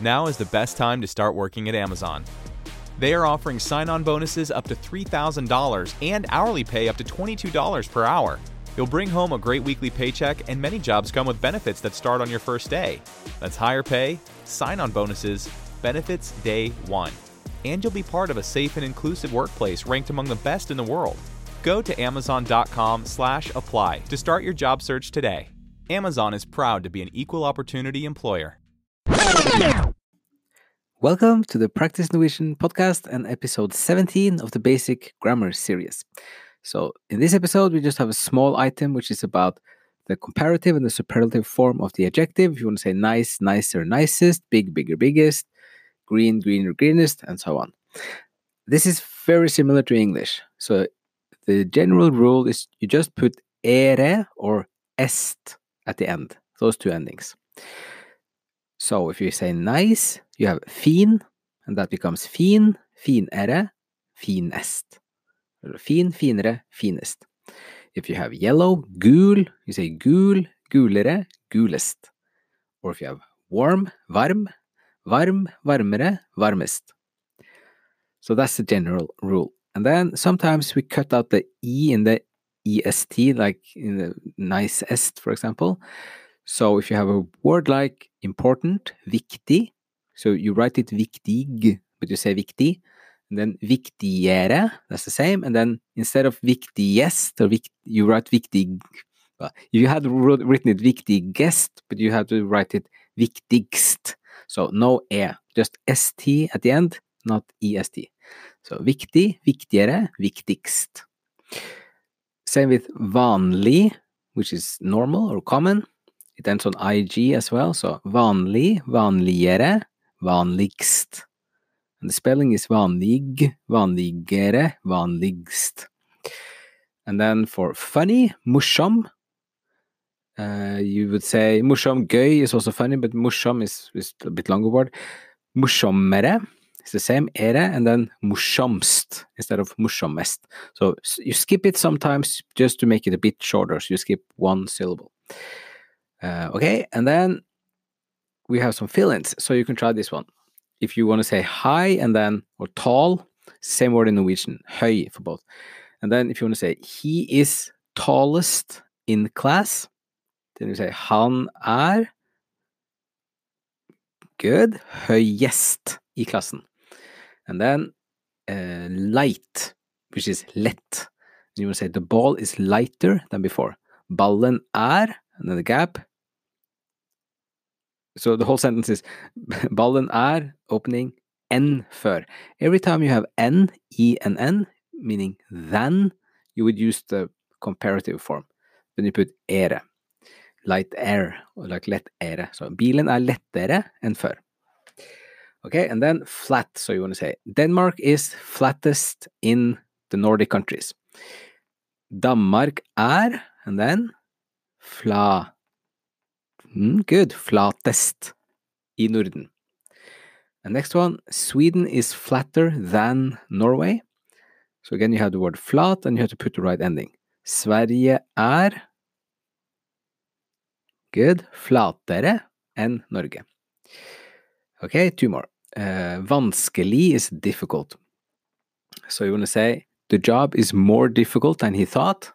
Now is the best time to start working at Amazon. They are offering sign on bonuses up to $3,000 and hourly pay up to $22 per hour. You'll bring home a great weekly paycheck, and many jobs come with benefits that start on your first day. That's higher pay, sign on bonuses, benefits day one. And you'll be part of a safe and inclusive workplace ranked among the best in the world. Go to amazon.com slash apply to start your job search today. Amazon is proud to be an equal opportunity employer. Welcome to the Practice Norwegian podcast and episode 17 of the Basic Grammar series. So, in this episode, we just have a small item which is about the comparative and the superlative form of the adjective. If you want to say nice, nicer, nicest, big, bigger, biggest, green, greener, greenest, and so on. This is very similar to English. So, the general rule is you just put ere or est at the end, those two endings. So if you say nice, you have fin, and that becomes fin, finere, finest. Fin, finere, finest. If you have yellow, gul, you say gul, gulere, gulest. Or if you have warm, varm, varm, varmere, varmest. So that's the general rule. And then sometimes we cut out the E in the EST, like in the nice est, for example. So if you have a word like important, viktig, so you write it viktig, but you say viktig, and then viktigere, that's the same, and then instead of viktigest, or vikt, you write viktig. You had written it viktigest, but you have to write it viktigst. So no e, just st at the end, not est. So viktig, viktigere, viktigst. Same with vanlig, which is normal or common. It ends on ig as well, so vanlig, vanligere, vanligst. And the spelling is vanlig, vanligere, vanligst. And then for funny, morsom. Uh, you would say morsom, gøy is also funny, but morsom is, is a bit longer word. Morsommere is the same, ere, and then morsomst instead of morsommest. So you skip it sometimes just to make it a bit shorter, so you skip one syllable. Uh, okay, and then we have some fill-ins, so you can try this one. If you want to say high and then or tall, same word in Norwegian, høy for both. And then if you want to say he is tallest in class, then you say han er good høyest i klassen. And then uh, light, which is lett. You want to say the ball is lighter than before. Ballen er, and then the gap. So the whole sentence is ballen er, opening, n før. Every time you have n, e, and n, meaning than, you would use the comparative form. Then you put ere. Light air, or like lett ere. So bilen er lettere enn før. Okay, and then flat. So you want to say Denmark is flattest in the Nordic countries. Danmark er, and then fla. Mm, good, flatest i Norden. And next one, Sweden is flatter than Norway. So again, you have the word flat and you have to put the right ending. Sverige er good, flatere enn Norge. Okay, two more. Uh, vanskelig is difficult. So you want to say the job is more difficult than he thought.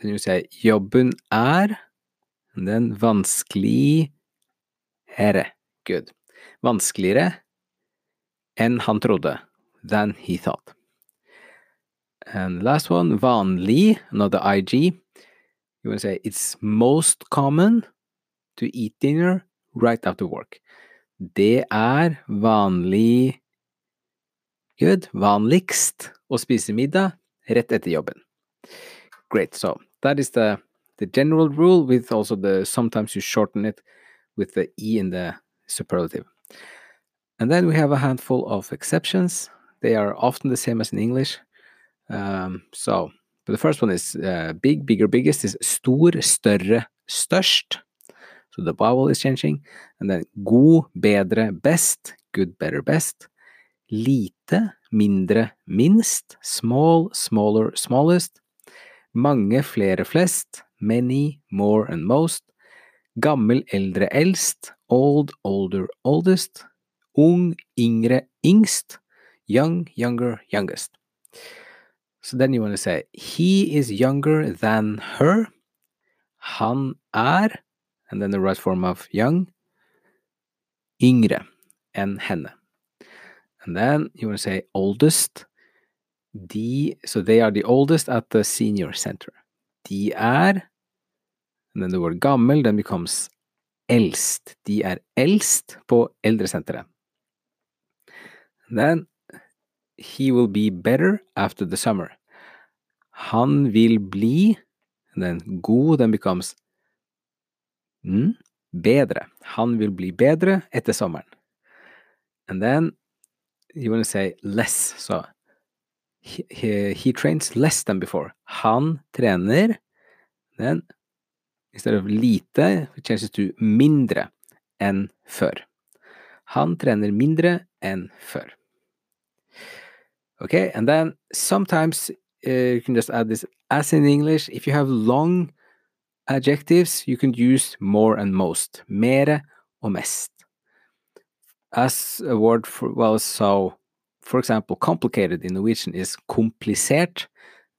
Then you say jobben er, and then vanskelig ere. Good. Vanskeligere enn han trodde. Than he thought. And last one, vanlig, another IG. You want to say it's most common to eat dinner right after work. Det er vanlig Good. Vanligst å spise middag rett etter jobben. Great. So that is the the general rule with also the sometimes you shorten it with the e in the superlative. And then we have a handful of exceptions. They are often the same as in English. Um, so, the first one is uh, big, bigger, biggest is stor, større, størst. So the vowel is changing. And then god, bedre, best, good, better, best. Lite, mindre, minst. Small, smaller, smallest. Mange, flere, flest. Many, more and most. Gammel, eldre, eldst. old, older, oldest, ung, yngre, yngst, young, younger, youngest. So then you want to say he is younger than her. Han er, and then the right form of young, yngre and henne. And then you want to say oldest. De, so they are the oldest at the senior center. De er, then the word gammel then becomes eldst. De er eldst på eldresenteret. Then he will be better after the summer. Han vil bli, then god then becomes mm, bedre. Han vil bli bedre etter sommeren. And then you want to say less. So he, he, trains less than before. Han trener. Then instead of lite, it changes to mindre enn før. Han trener mindre enn før. Okay, and then sometimes uh, you can just add this as in English. If you have long adjectives, you can use more and most. Mere og mest. As a word for, well, so for example, complicated in Norwegian is komplisert.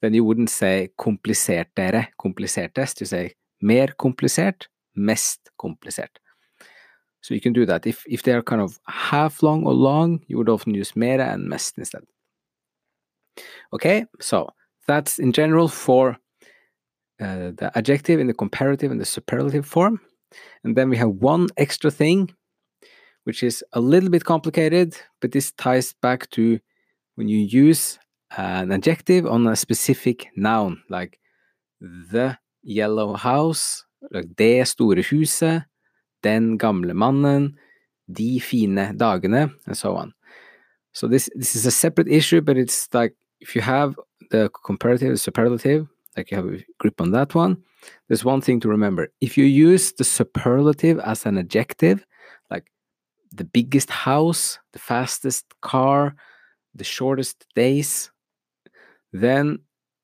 Then you wouldn't say komplisertere, komplisertest. You say mer komplisert, mest komplisert. So you can do that. If, if they are kind of half long or long, you would often use mere and mest instead. Okay, so that's in general for uh, the adjective in the comparative and the superlative form. And then we have one extra thing, which is a little bit complicated, but this ties back to when you use an adjective on a specific noun, like the yellow house, like det store huset, den gamle mannen, de fine dagene, and so on. So this this is a separate issue, but it's like if you have the comparative the superlative, like you have a grip on that one, there's one thing to remember. If you use the superlative as an adjective, like the biggest house, the fastest car, the shortest days, then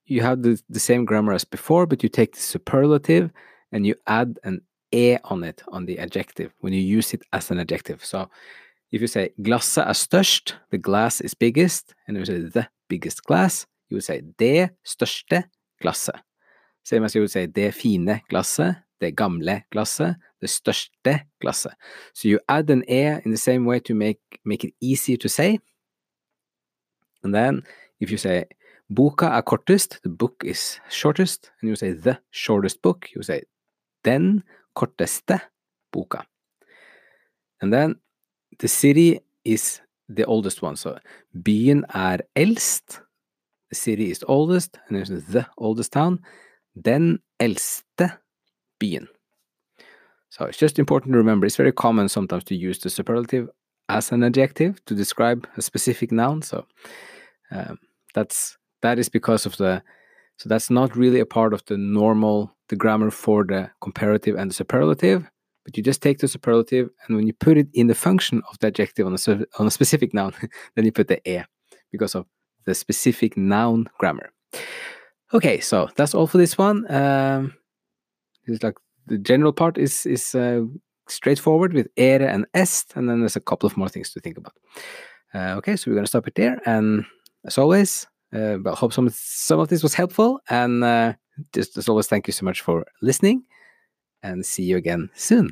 you have the, the same grammar as before, but you take the superlative and you add an e on it on the adjective when you use it as an adjective. So if you say glasset er størst, the glass is biggest, and you say the biggest glass, you would say det største glasset. Same as you would say det fine glasset, det gamle glasset, det største glasset. So you add an e in the same way to make, make it easier to say. And then if you say boka er kortest, the book is shortest, and you say the shortest book, you say den korteste boka. And then the city is the oldest one. So byen er eldst. The city is oldest, and there's the oldest town. Den eldste byen. So it's just important to remember. It's very common sometimes to use the superlative as an adjective to describe a specific noun. So um, that's that is because of the so that's not really a part of the normal the grammar for the comparative and the superlative but you just take the superlative and when you put it in the function of the adjective on a, on a specific noun then you put the e because of the specific noun grammar okay so that's all for this one um it's like the general part is is uh, straightforward with ere and est and then there's a couple of more things to think about uh, okay so we're going to stop it there and as always uh, hope some some of this was helpful and uh, just as always thank you so much for listening and see you again soon.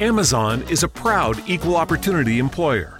Amazon is a proud equal opportunity employer.